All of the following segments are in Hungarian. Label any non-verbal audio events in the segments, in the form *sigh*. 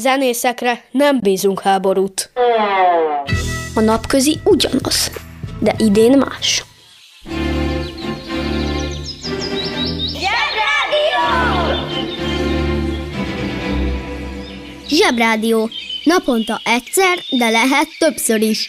Zenészekre nem bízunk háborút. A napközi ugyanaz, de idén más. Zsebrádió. Naponta egyszer, de lehet többször is.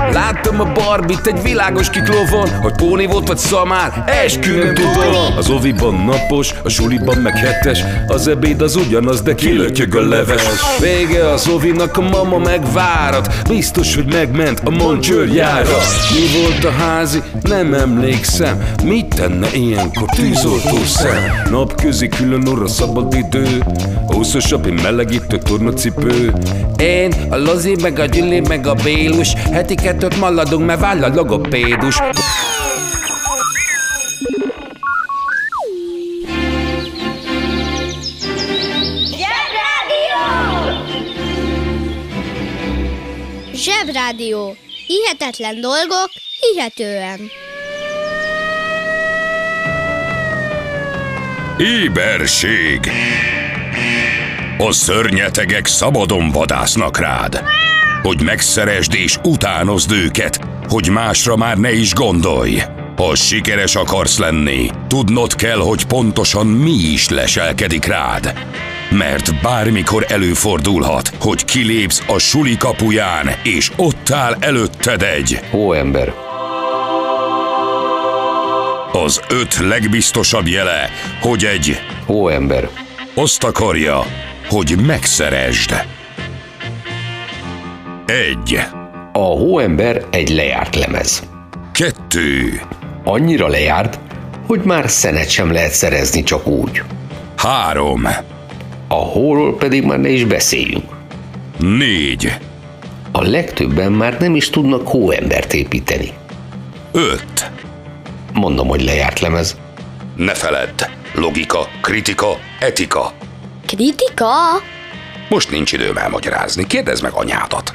Láttam a barbit egy világos kiklovon Hogy póni volt vagy szamár, eskü nem tudom Az oviban napos, a suliban meg hetes Az ebéd az ugyanaz, de kilötyög a leves. Vége az ovinak, a mama megvárat Biztos, hogy megment a moncsőrjára Mi volt a házi? Nem emlékszem. Mit tenne ilyenkor tűzoltó szem? Napközi külön orra szabad idő Húszosabb, melegítő tornacipő. Én, a Lozi, meg a Gyüli, meg a Bélus Heti kettőt maladunk, mert váll a logopédus Zsebrádió. Hihetetlen dolgok, hihetően. Éberség A szörnyetegek szabadon vadásznak rád Hogy megszeresd és utánozd őket Hogy másra már ne is gondolj Ha sikeres akarsz lenni Tudnod kell, hogy pontosan mi is leselkedik rád mert bármikor előfordulhat, hogy kilépsz a suli kapuján, és ott áll előtted egy Hóember. az öt legbiztosabb jele, hogy egy Hóember. azt akarja, hogy megszeresd. Egy, A hóember egy lejárt lemez. kettő, Annyira lejárt, hogy már szenet sem lehet szerezni csak úgy. három, A hóról pedig már ne is beszéljünk. négy, A legtöbben már nem is tudnak hóembert építeni. öt. Mondom, hogy lejárt lemez. Ne feledd, logika, kritika, etika. Kritika? Most nincs időm elmagyarázni, kérdezd meg anyádat.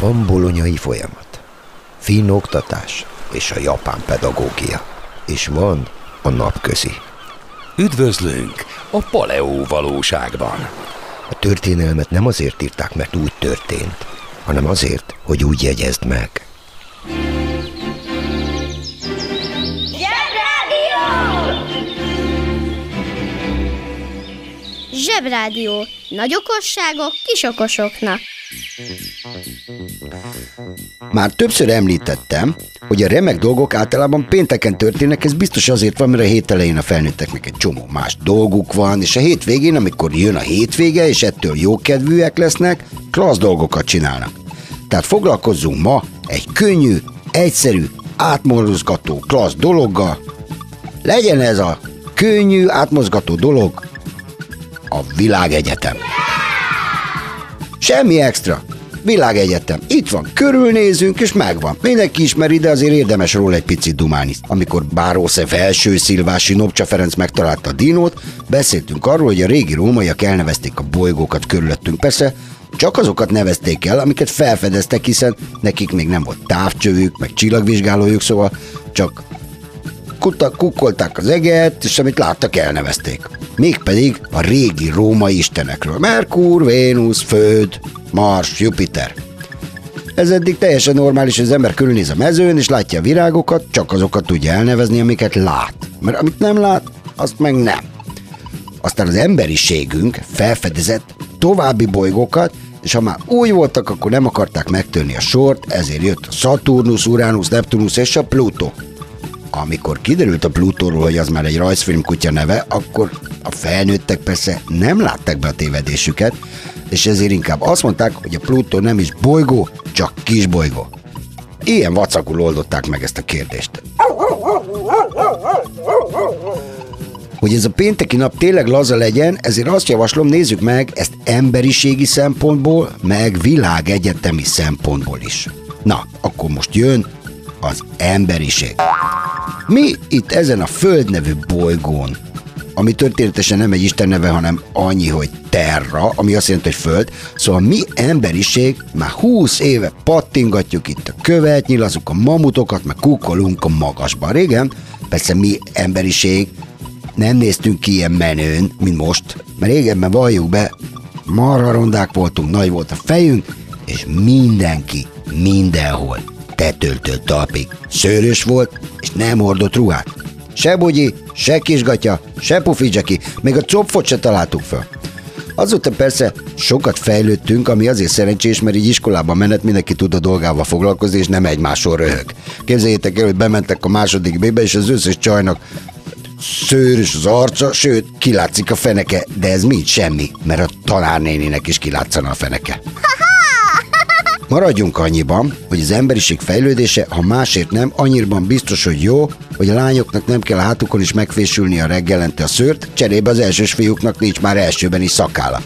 Van bolonyai folyamat, finn oktatás és a japán pedagógia, és van a napközi. Üdvözlünk a Paleó valóságban! A történelmet nem azért írták, mert úgy történt, hanem azért, hogy úgy jegyezd meg. Zsebrádió! Zsebrádió. Nagy okosságok kis okosoknak. Már többször említettem, hogy a remek dolgok általában pénteken történnek, ez biztos azért van, mert a hét elején a felnőtteknek egy csomó más dolguk van, és a hétvégén, amikor jön a hétvége, és ettől jókedvűek lesznek, klassz dolgokat csinálnak. Tehát foglalkozzunk ma egy könnyű, egyszerű, átmozgató klassz dologgal. Legyen ez a könnyű, átmozgató dolog a világegyetem. Semmi extra. Világegyetem. Itt van, körülnézünk, és megvan. Mindenki ismeri, de azért érdemes róla egy picit dumálni. Amikor Bárósze felső szilvási Nopcsa Ferenc megtalálta a dinót, beszéltünk arról, hogy a régi rómaiak elnevezték a bolygókat körülöttünk. Persze csak azokat nevezték el, amiket felfedeztek, hiszen nekik még nem volt távcsövük, meg csillagvizsgálójuk, szóval csak kutak, kukkolták az eget, és amit láttak, elnevezték. Mégpedig a régi római istenekről. Merkur, Vénusz, Föld, Mars, Jupiter. Ez eddig teljesen normális, hogy az ember körülnéz a mezőn, és látja a virágokat, csak azokat tudja elnevezni, amiket lát. Mert amit nem lát, azt meg nem. Aztán az emberiségünk felfedezett további bolygókat, és ha már új voltak, akkor nem akarták megtörni a sort, ezért jött a Saturnus, Uranus, Neptunus és a Pluto. Amikor kiderült a Plutóról, hogy az már egy rajzfilm kutya neve, akkor a felnőttek persze nem látták be a tévedésüket, és ezért inkább azt mondták, hogy a Plutó nem is bolygó, csak kis bolygó. Ilyen vacakul oldották meg ezt a kérdést. Hogy ez a pénteki nap tényleg laza legyen, ezért azt javaslom, nézzük meg ezt emberiségi szempontból, meg világegyetemi szempontból is. Na, akkor most jön az emberiség. Mi itt ezen a Föld nevű bolygón, ami történetesen nem egy Isten neve, hanem annyi, hogy Terra, ami azt jelenti, hogy Föld. Szóval mi emberiség már 20 éve pattingatjuk itt a követ, nyilazunk a mamutokat, meg kukolunk a magasban. Régen, persze mi emberiség nem néztünk ki ilyen menőn, mint most, mert régebben valljuk be, marha rondák voltunk, nagy volt a fejünk, és mindenki, mindenhol, tetőtől talpig, szőrös volt, és nem hordott ruhát. Se bugyi, se kisgatya, se pufidzseki, még a copfot se találtuk föl. Azóta persze sokat fejlődtünk, ami azért szerencsés, mert így iskolában menet mindenki tud a dolgával foglalkozni, és nem egymásról röhög. Képzeljétek el, hogy bementek a második bébe, és az összes csajnak szőrös az arca, sőt, kilátszik a feneke, de ez mind semmi, mert a tanárnéninek is kilátszana a feneke. *laughs* Maradjunk annyiban, hogy az emberiség fejlődése, ha másért nem, annyiban biztos, hogy jó, hogy a lányoknak nem kell hátukon is megfésülni a reggelente a szőrt, cserébe az elsős fiúknak nincs már elsőben is szakála.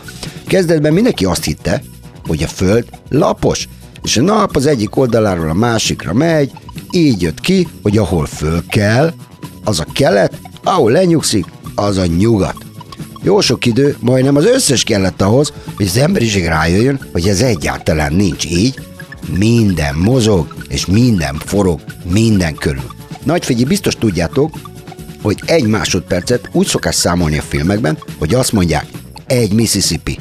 Kezdetben mindenki azt hitte, hogy a föld lapos, és a nap az egyik oldaláról a másikra megy, így jött ki, hogy ahol föl kell, az a kelet, ahol lenyugszik, az a nyugat. Jó sok idő, majdnem az összes kellett ahhoz, hogy az emberiség rájöjjön, hogy ez egyáltalán nincs így, minden mozog, és minden forog, minden körül. Nagyfigyi, biztos tudjátok, hogy egy másodpercet úgy szokás számolni a filmekben, hogy azt mondják, egy Mississippi.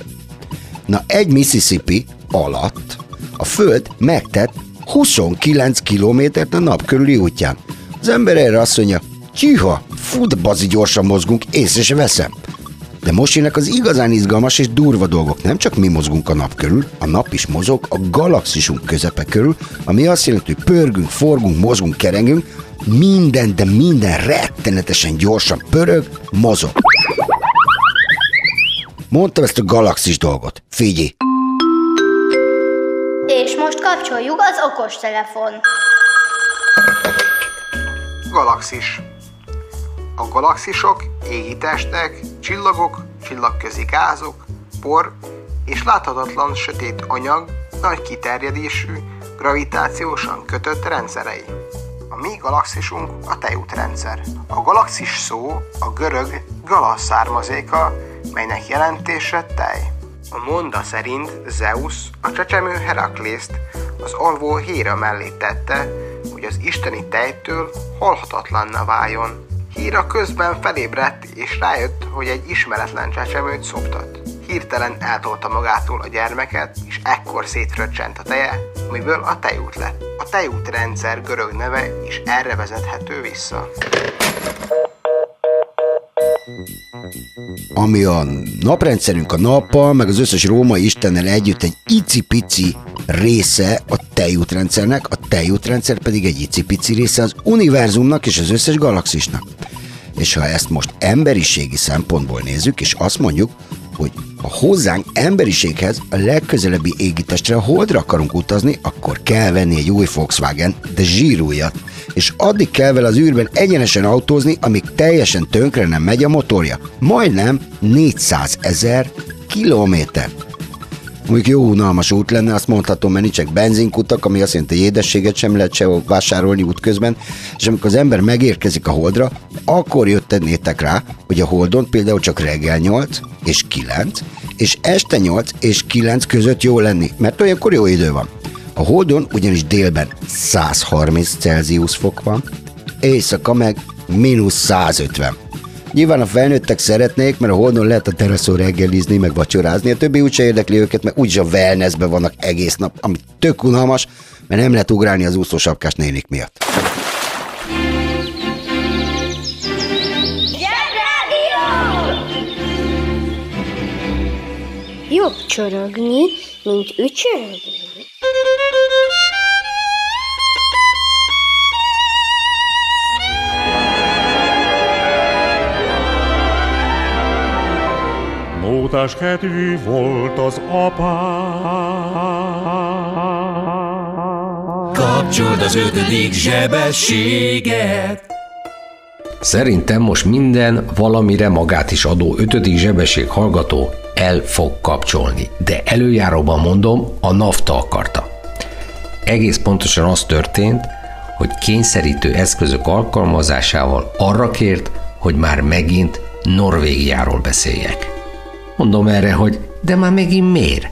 Na, egy Mississippi alatt a Föld megtett 29 kilométert a nap körüli útján. Az ember erre azt mondja, tyűha, fut bazi gyorsan mozgunk, észre se veszem. De most jönnek az igazán izgalmas és durva dolgok. Nem csak mi mozgunk a nap körül, a nap is mozog a galaxisunk közepe körül, ami azt jelenti, hogy pörgünk, forgunk, mozgunk, kerengünk, minden, de minden rettenetesen gyorsan pörög, mozog. Mondtam ezt a galaxis dolgot. Figyelj! És most kapcsoljuk az okostelefon. Galaxis. A galaxisok égitestek, csillagok, csillagközi gázok, por és láthatatlan sötét anyag nagy kiterjedésű, gravitációsan kötött rendszerei. A mi galaxisunk a tejútrendszer. A galaxis szó a görög galasz származéka, melynek jelentése tej. A monda szerint Zeus a csecsemő Heraklészt az alvó Héra mellé tette, hogy az isteni tejtől halhatatlanna váljon. Híra közben felébredt és rájött, hogy egy ismeretlen csecsemőt szoptat. Hirtelen eltolta magától a gyermeket, és ekkor szétröccsent a teje, amiből a tejút lett. A tejútrendszer görög neve is erre vezethető vissza. Ami a naprendszerünk a nappal, meg az összes római istennel együtt egy icipici része a tejútrendszernek, a tejútrendszer pedig egy icipici része az univerzumnak és az összes galaxisnak. És ha ezt most emberiségi szempontból nézzük, és azt mondjuk, hogy ha hozzánk emberiséghez a legközelebbi égitestre a holdra akarunk utazni, akkor kell venni egy új Volkswagen, de zsírújat. És addig kell vele az űrben egyenesen autózni, amíg teljesen tönkre nem megy a motorja. Majdnem 400 ezer kilométer. Mondjuk jó unalmas út lenne, azt mondhatom, mert nincsenek benzinkutak, ami azt jelenti, hogy édességet sem lehet sehol vásárolni útközben, és amikor az ember megérkezik a holdra, akkor jöttenétek rá, hogy a holdon például csak reggel 8 és 9, és este 8 és 9 között jó lenni, mert olyankor jó idő van. A holdon ugyanis délben 130 Celsius fok van, éjszaka meg mínusz 150. Nyilván a felnőttek szeretnék, mert a holdon lehet a teraszon reggelizni, meg vacsorázni, a többi úgyse érdekli őket, mert úgyis a wellnessbe vannak egész nap, ami tök unalmas, mert nem lehet ugrálni az úszósapkás nénik miatt. Jobb csorogni, mint ücsörögni. Mótás kedvű volt az apám. Kapcsold az ötödik zsebességet! Szerintem most minden valamire magát is adó ötödik zsebesség hallgató el fog kapcsolni, de előjáróban mondom, a NAFTA akarta. Egész pontosan az történt, hogy kényszerítő eszközök alkalmazásával arra kért, hogy már megint Norvégiáról beszéljek. Mondom erre, hogy de már megint miért?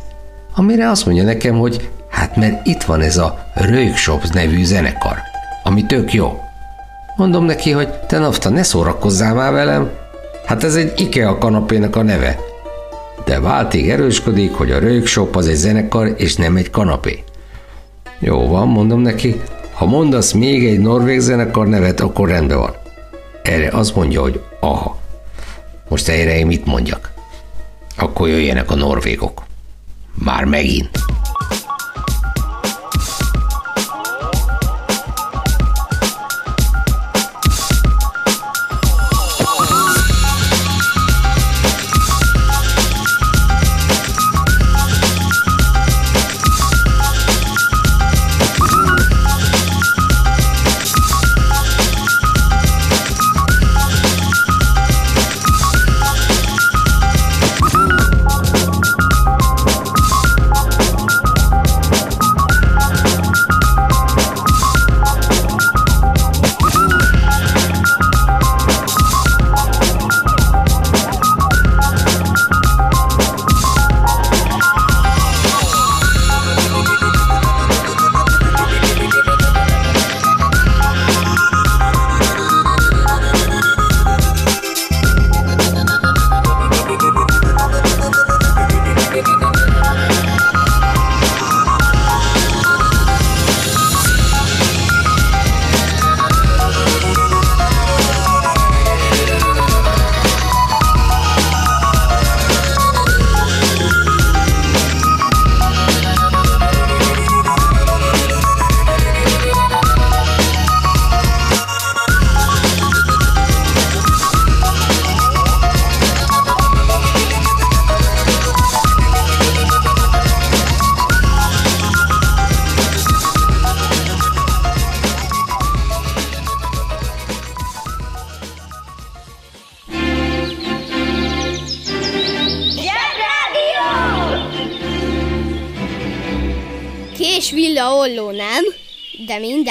Amire azt mondja nekem, hogy hát mert itt van ez a Rögshops nevű zenekar, ami tök jó. Mondom neki, hogy te nafta, ne szórakozzál már velem, hát ez egy IKEA kanapének a neve. De váltig erősködik, hogy a Rögshop az egy zenekar, és nem egy kanapé. Jó van, mondom neki, ha mondasz még egy norvég zenekar nevet, akkor rendben van. Erre azt mondja, hogy aha. Most erre én mit mondjak? Akkor jöjjenek a norvégok. Már megint.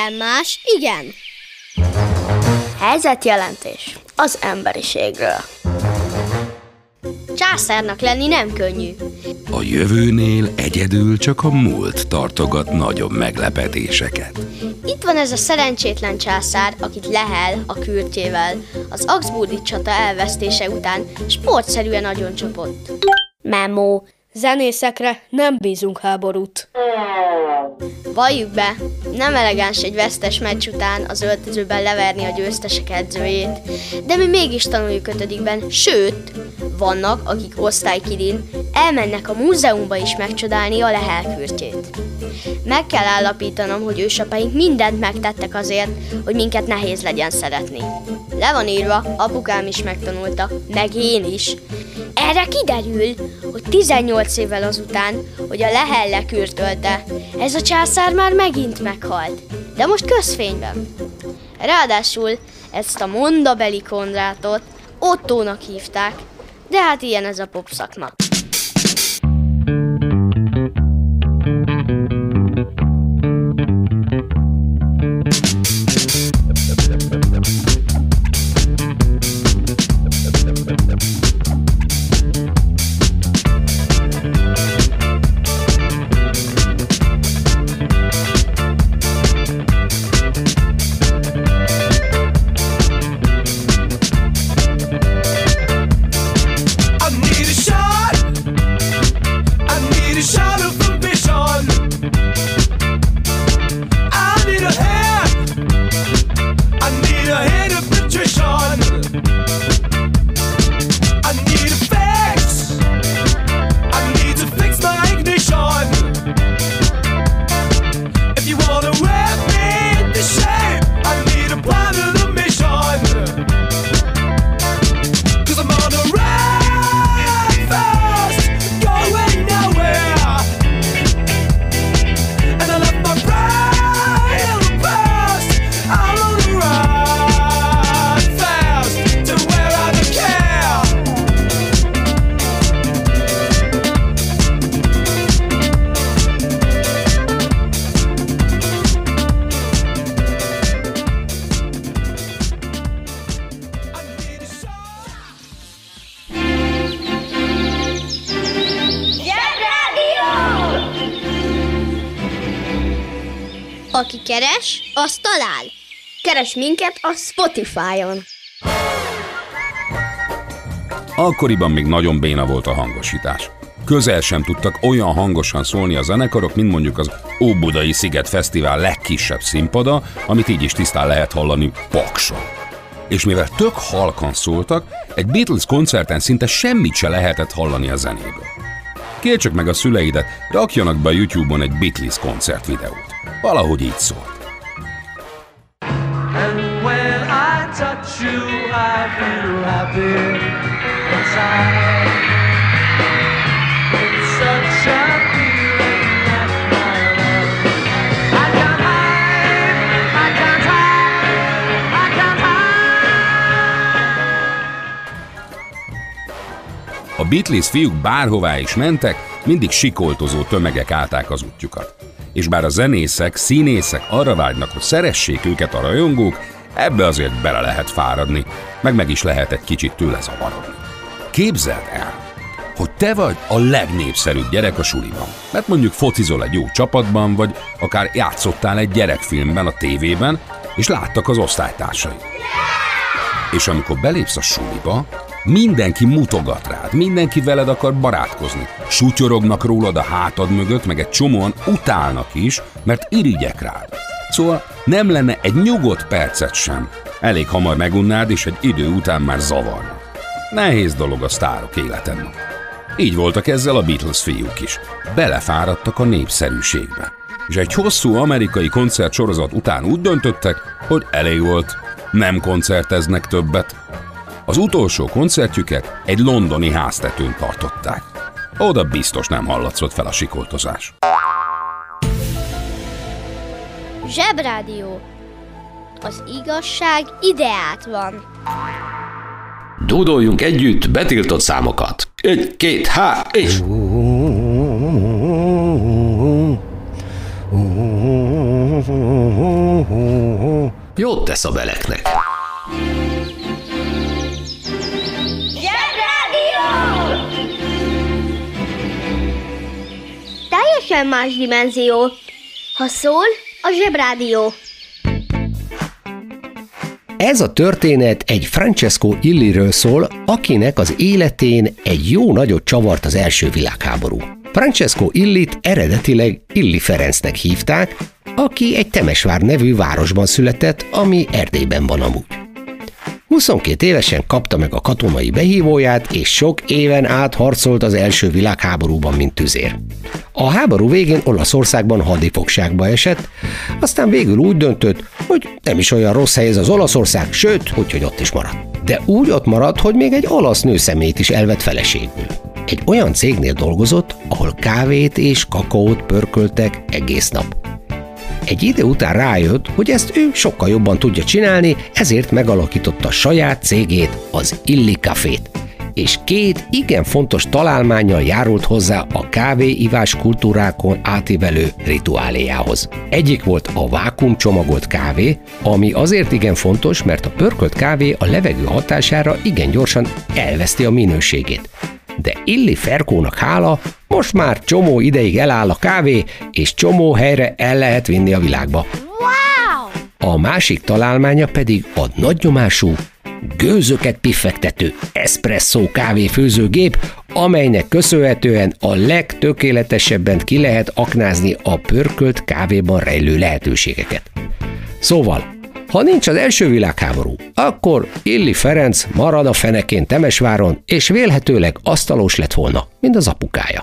Minden más igen. Helyzetjelentés az emberiségről. Császárnak lenni nem könnyű. A jövőnél egyedül csak a múlt tartogat nagyobb meglepetéseket. Itt van ez a szerencsétlen császár, akit lehel a kürtjével. Az Augsburgi csata elvesztése után sportszerűen nagyon csapott. Memo. Zenészekre nem bízunk háborút. Valljuk be, nem elegáns egy vesztes meccs után az öltözőben leverni a győztesek edzőjét, de mi mégis tanuljuk ötödikben, sőt, vannak, akik osztálykidin elmennek a múzeumba is megcsodálni a lehelkürtjét. Meg kell állapítanom, hogy ősapaink mindent megtettek azért, hogy minket nehéz legyen szeretni. Le van írva, apukám is megtanulta, meg én is. Erre kiderül, hogy 18 évvel azután, hogy a lehel lekürtölte, ez a császár már megint meghalt. De most közfényben. Ráadásul ezt a mondabeli Kondrátot Ottónak hívták, de hát ilyen ez a pop. Keres, az talál. Keres minket a Spotify-on. Akkoriban még nagyon béna volt a hangosítás. Közel sem tudtak olyan hangosan szólni a zenekarok, mint mondjuk az Óbudai Sziget Fesztivál legkisebb színpada, amit így is tisztán lehet hallani Pakson. És mivel tök halkan szóltak, egy Beatles koncerten szinte semmit se lehetett hallani a zenéből. Kérd csak meg a szüleidet, rakjanak be a YouTube-on egy Beatles koncert videót. Valahogy így touch you, I feel happy inside. It's such a. A Beatles fiúk bárhová is mentek, mindig sikoltozó tömegek állták az útjukat. És bár a zenészek, színészek arra vágynak, hogy szeressék őket a rajongók, ebbe azért bele lehet fáradni, meg meg is lehet egy kicsit tőle zavarodni. Képzeld el, hogy te vagy a legnépszerűbb gyerek a suliban. Mert mondjuk focizol egy jó csapatban, vagy akár játszottál egy gyerekfilmben a tévében, és láttak az osztálytársai. És amikor belépsz a suliba, mindenki mutogat rád, mindenki veled akar barátkozni. Sutyorognak rólad a hátad mögött, meg egy csomóan utálnak is, mert irigyek rád. Szóval nem lenne egy nyugodt percet sem. Elég hamar megunnád, és egy idő után már zavarna. Nehéz dolog a sztárok életemben. Így voltak ezzel a Beatles fiúk is. Belefáradtak a népszerűségbe. És egy hosszú amerikai koncertsorozat után úgy döntöttek, hogy elég volt, nem koncerteznek többet. Az utolsó koncertjüket egy londoni háztetőn tartották. Oda biztos nem hallatszott fel a sikoltozás. Zsebrádió. Az igazság ideát van. Dúdoljunk együtt betiltott számokat. Egy, két, há, és... Jót tesz a beleknek. Teljesen más dimenzió. Ha szól, a zsebrádió. Ez a történet egy Francesco Illiről szól, akinek az életén egy jó nagyot csavart az első világháború. Francesco Illit eredetileg Illi Ferencnek hívták, aki egy Temesvár nevű városban született, ami Erdélyben van amúgy. 22 évesen kapta meg a katonai behívóját, és sok éven át harcolt az első világháborúban, mint tüzér. A háború végén Olaszországban hadifogságba esett, aztán végül úgy döntött, hogy nem is olyan rossz hely ez az Olaszország, sőt, úgyhogy ott is maradt. De úgy ott maradt, hogy még egy olasz nőszemét is elvett feleségül. Egy olyan cégnél dolgozott, ahol kávét és kakaót pörköltek egész nap. Egy idő után rájött, hogy ezt ő sokkal jobban tudja csinálni, ezért megalakította saját cégét, az Illi Cafét. És két igen fontos találmányjal járult hozzá a kávéivás kultúrákon átívelő rituáléjához. Egyik volt a vákum csomagolt kávé, ami azért igen fontos, mert a pörkölt kávé a levegő hatására igen gyorsan elveszti a minőségét de Illi Ferkónak hála, most már csomó ideig eláll a kávé, és csomó helyre el lehet vinni a világba. Wow! A másik találmánya pedig a nagynyomású, gőzöket piffegtető espresso kávéfőzőgép, amelynek köszönhetően a legtökéletesebben ki lehet aknázni a pörkölt kávéban rejlő lehetőségeket. Szóval, ha nincs az első világháború, akkor Illi Ferenc marad a fenekén Temesváron, és vélhetőleg asztalos lett volna, mint az apukája.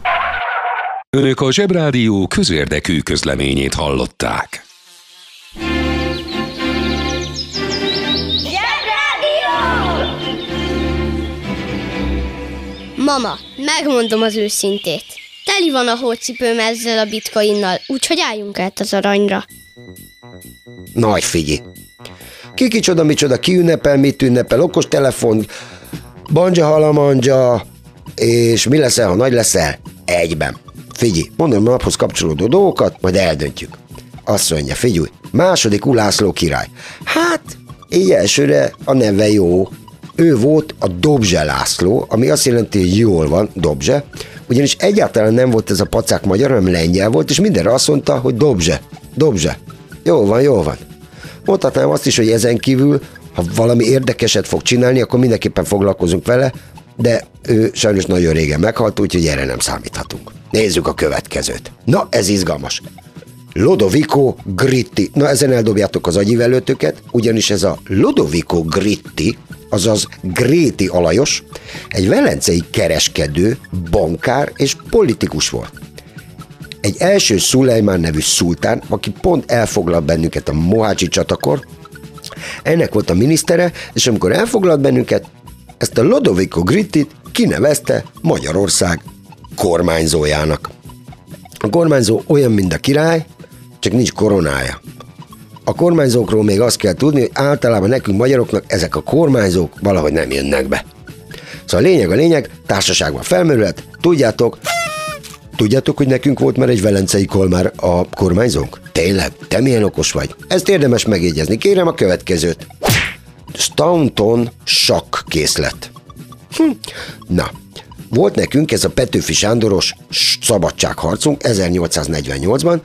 Önök a Zsebrádió közérdekű közleményét hallották. Mama, megmondom az őszintét. Teli van a hócipőm ezzel a bitcoinnal, úgyhogy álljunk át az aranyra. Nagy figyi. Ki kicsoda, micsoda, ki ünnepel, mit ünnepel, okos telefon, banja halamanja, és mi leszel, ha nagy leszel? Egyben. Figyelj, mondom a naphoz kapcsolódó dolgokat, majd eldöntjük. Azt mondja, figyelj, második Ulászló király. Hát, így elsőre a neve jó. Ő volt a Dobzse László, ami azt jelenti, hogy jól van, Dobzse, ugyanis egyáltalán nem volt ez a pacák magyar, hanem lengyel volt, és mindenre azt mondta, hogy Dobzse, Dobzse. Jó van, jó van. Mondhatnám azt is, hogy ezen kívül, ha valami érdekeset fog csinálni, akkor mindenképpen foglalkozunk vele, de ő sajnos nagyon régen meghalt, úgyhogy erre nem számíthatunk. Nézzük a következőt. Na, ez izgalmas. Lodovico Gritti. Na, ezen eldobjátok az agyivelőtöket, ugyanis ez a Lodovico Gritti, azaz Gréti Alajos, egy velencei kereskedő, bankár és politikus volt. Egy első Szulejmán nevű szultán, aki pont elfoglalt bennünket a Mohácsi csatakor, ennek volt a minisztere, és amikor elfoglalt bennünket, ezt a Lodovico Grittit kinevezte Magyarország kormányzójának. A kormányzó olyan, mint a király, csak nincs koronája. A kormányzókról még azt kell tudni, hogy általában nekünk magyaroknak ezek a kormányzók valahogy nem jönnek be. Szóval a lényeg a lényeg, társaságban felmerülhet, tudjátok, tudjátok, hogy nekünk volt már egy velencei kolmár a kormányzónk? Tényleg? Te milyen okos vagy? Ezt érdemes megjegyezni. Kérem a következőt. Staunton sakk készlet. Hm. Na, volt nekünk ez a Petőfi Sándoros szabadságharcunk 1848-ban,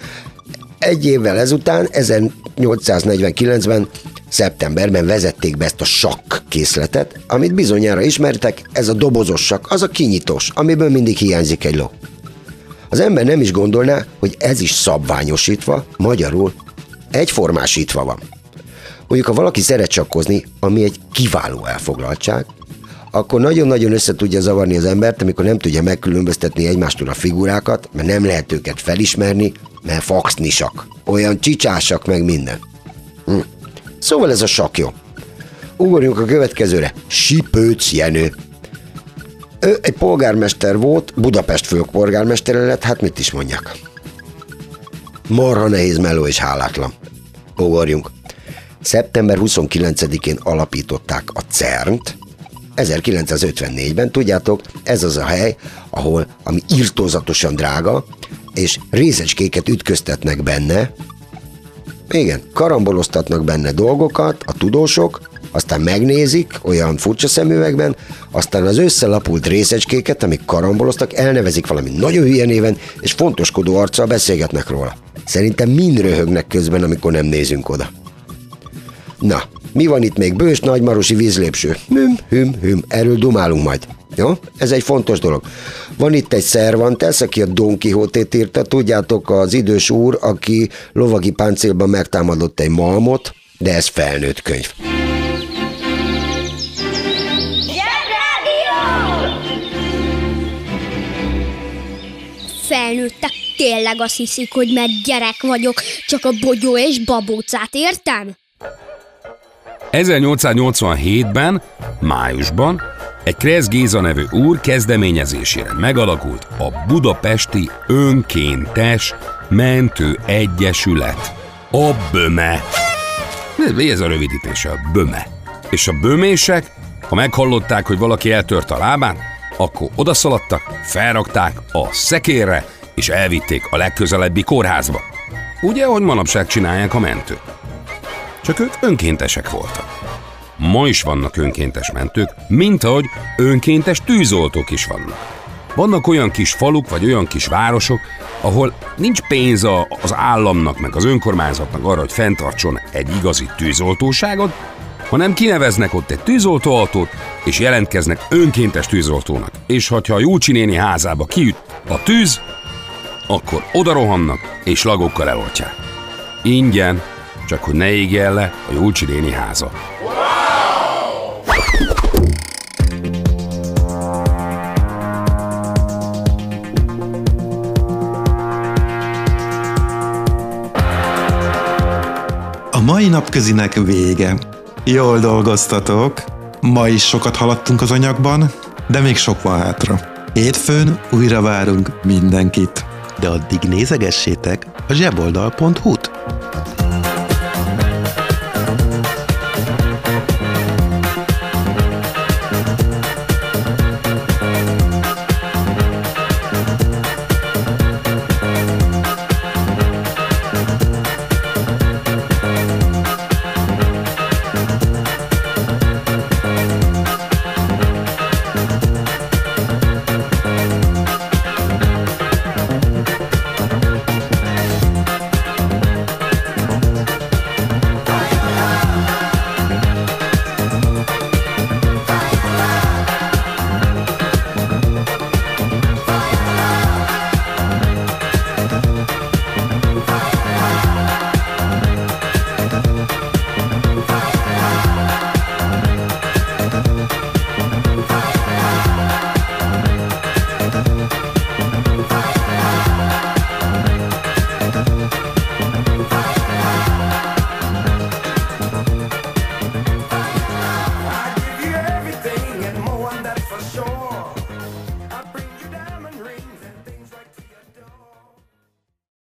egy évvel ezután, 1849-ben, szeptemberben vezették be ezt a sakk készletet, amit bizonyára ismertek, ez a dobozos sakk, az a kinyitós, amiből mindig hiányzik egy ló. Az ember nem is gondolná, hogy ez is szabványosítva, magyarul egyformásítva van. Mondjuk, ha valaki szeret sakkozni, ami egy kiváló elfoglaltság, akkor nagyon-nagyon össze tudja zavarni az embert, amikor nem tudja megkülönböztetni egymástól a figurákat, mert nem lehet őket felismerni, mert faxnisak. Olyan csicsásak meg minden. Hm. Szóval ez a sak jó. Ugorjunk a következőre. Sipőc Jenő. Ő egy polgármester volt, Budapest főpolgármestere lett, hát mit is mondjak. Marha nehéz meló és hálátlan. Ugorjunk. Szeptember 29-én alapították a CERN-t, 1954-ben, tudjátok, ez az a hely, ahol, ami írtózatosan drága, és részecskéket ütköztetnek benne, igen, karamboloztatnak benne dolgokat a tudósok, aztán megnézik olyan furcsa szemüvegben, aztán az összelapult részecskéket, amik karamboloztak, elnevezik valami nagyon hülye néven, és fontoskodó arccal beszélgetnek róla. Szerintem mind röhögnek közben, amikor nem nézünk oda. Na, mi van itt még? Bős nagymarosi vízlépső. Hüm, hüm, hüm. Erről dumálunk majd. Jó? Ez egy fontos dolog. Van itt egy Cervantes, aki a Don Quixote-t írta. Tudjátok, az idős úr, aki lovagi páncélban megtámadott egy malmot, de ez felnőtt könyv. Felnőttek tényleg azt hiszik, hogy mert gyerek vagyok, csak a bogyó és babócát értem? 1887-ben, májusban egy Kresz Géza nevű úr kezdeményezésére megalakult a Budapesti Önkéntes Mentő Egyesület. A BÖME. Ez- a rövidítése, a BÖME. És a bömések, ha meghallották, hogy valaki eltört a lábán, akkor odaszaladtak, felrakták a szekérre, és elvitték a legközelebbi kórházba. Ugye, ahogy manapság csinálják a mentők. Csak ők önkéntesek voltak. Ma is vannak önkéntes mentők, mint ahogy önkéntes tűzoltók is vannak. Vannak olyan kis faluk, vagy olyan kis városok, ahol nincs pénz a- az államnak, meg az önkormányzatnak arra, hogy fenntartson egy igazi tűzoltóságot, hanem kineveznek ott egy tűzoltóautót, és jelentkeznek önkéntes tűzoltónak. És ha a Júcsi néni házába kiüt a tűz, akkor oda rohannak, és lagokkal eloltják. Ingyen, csak hogy ne égjen le a Júlcsi néni háza. A mai napközinek vége. Jól dolgoztatok. Ma is sokat haladtunk az anyagban, de még sok van hátra. Hétfőn újra várunk mindenkit. De addig nézegessétek a zseboldal.hu-t.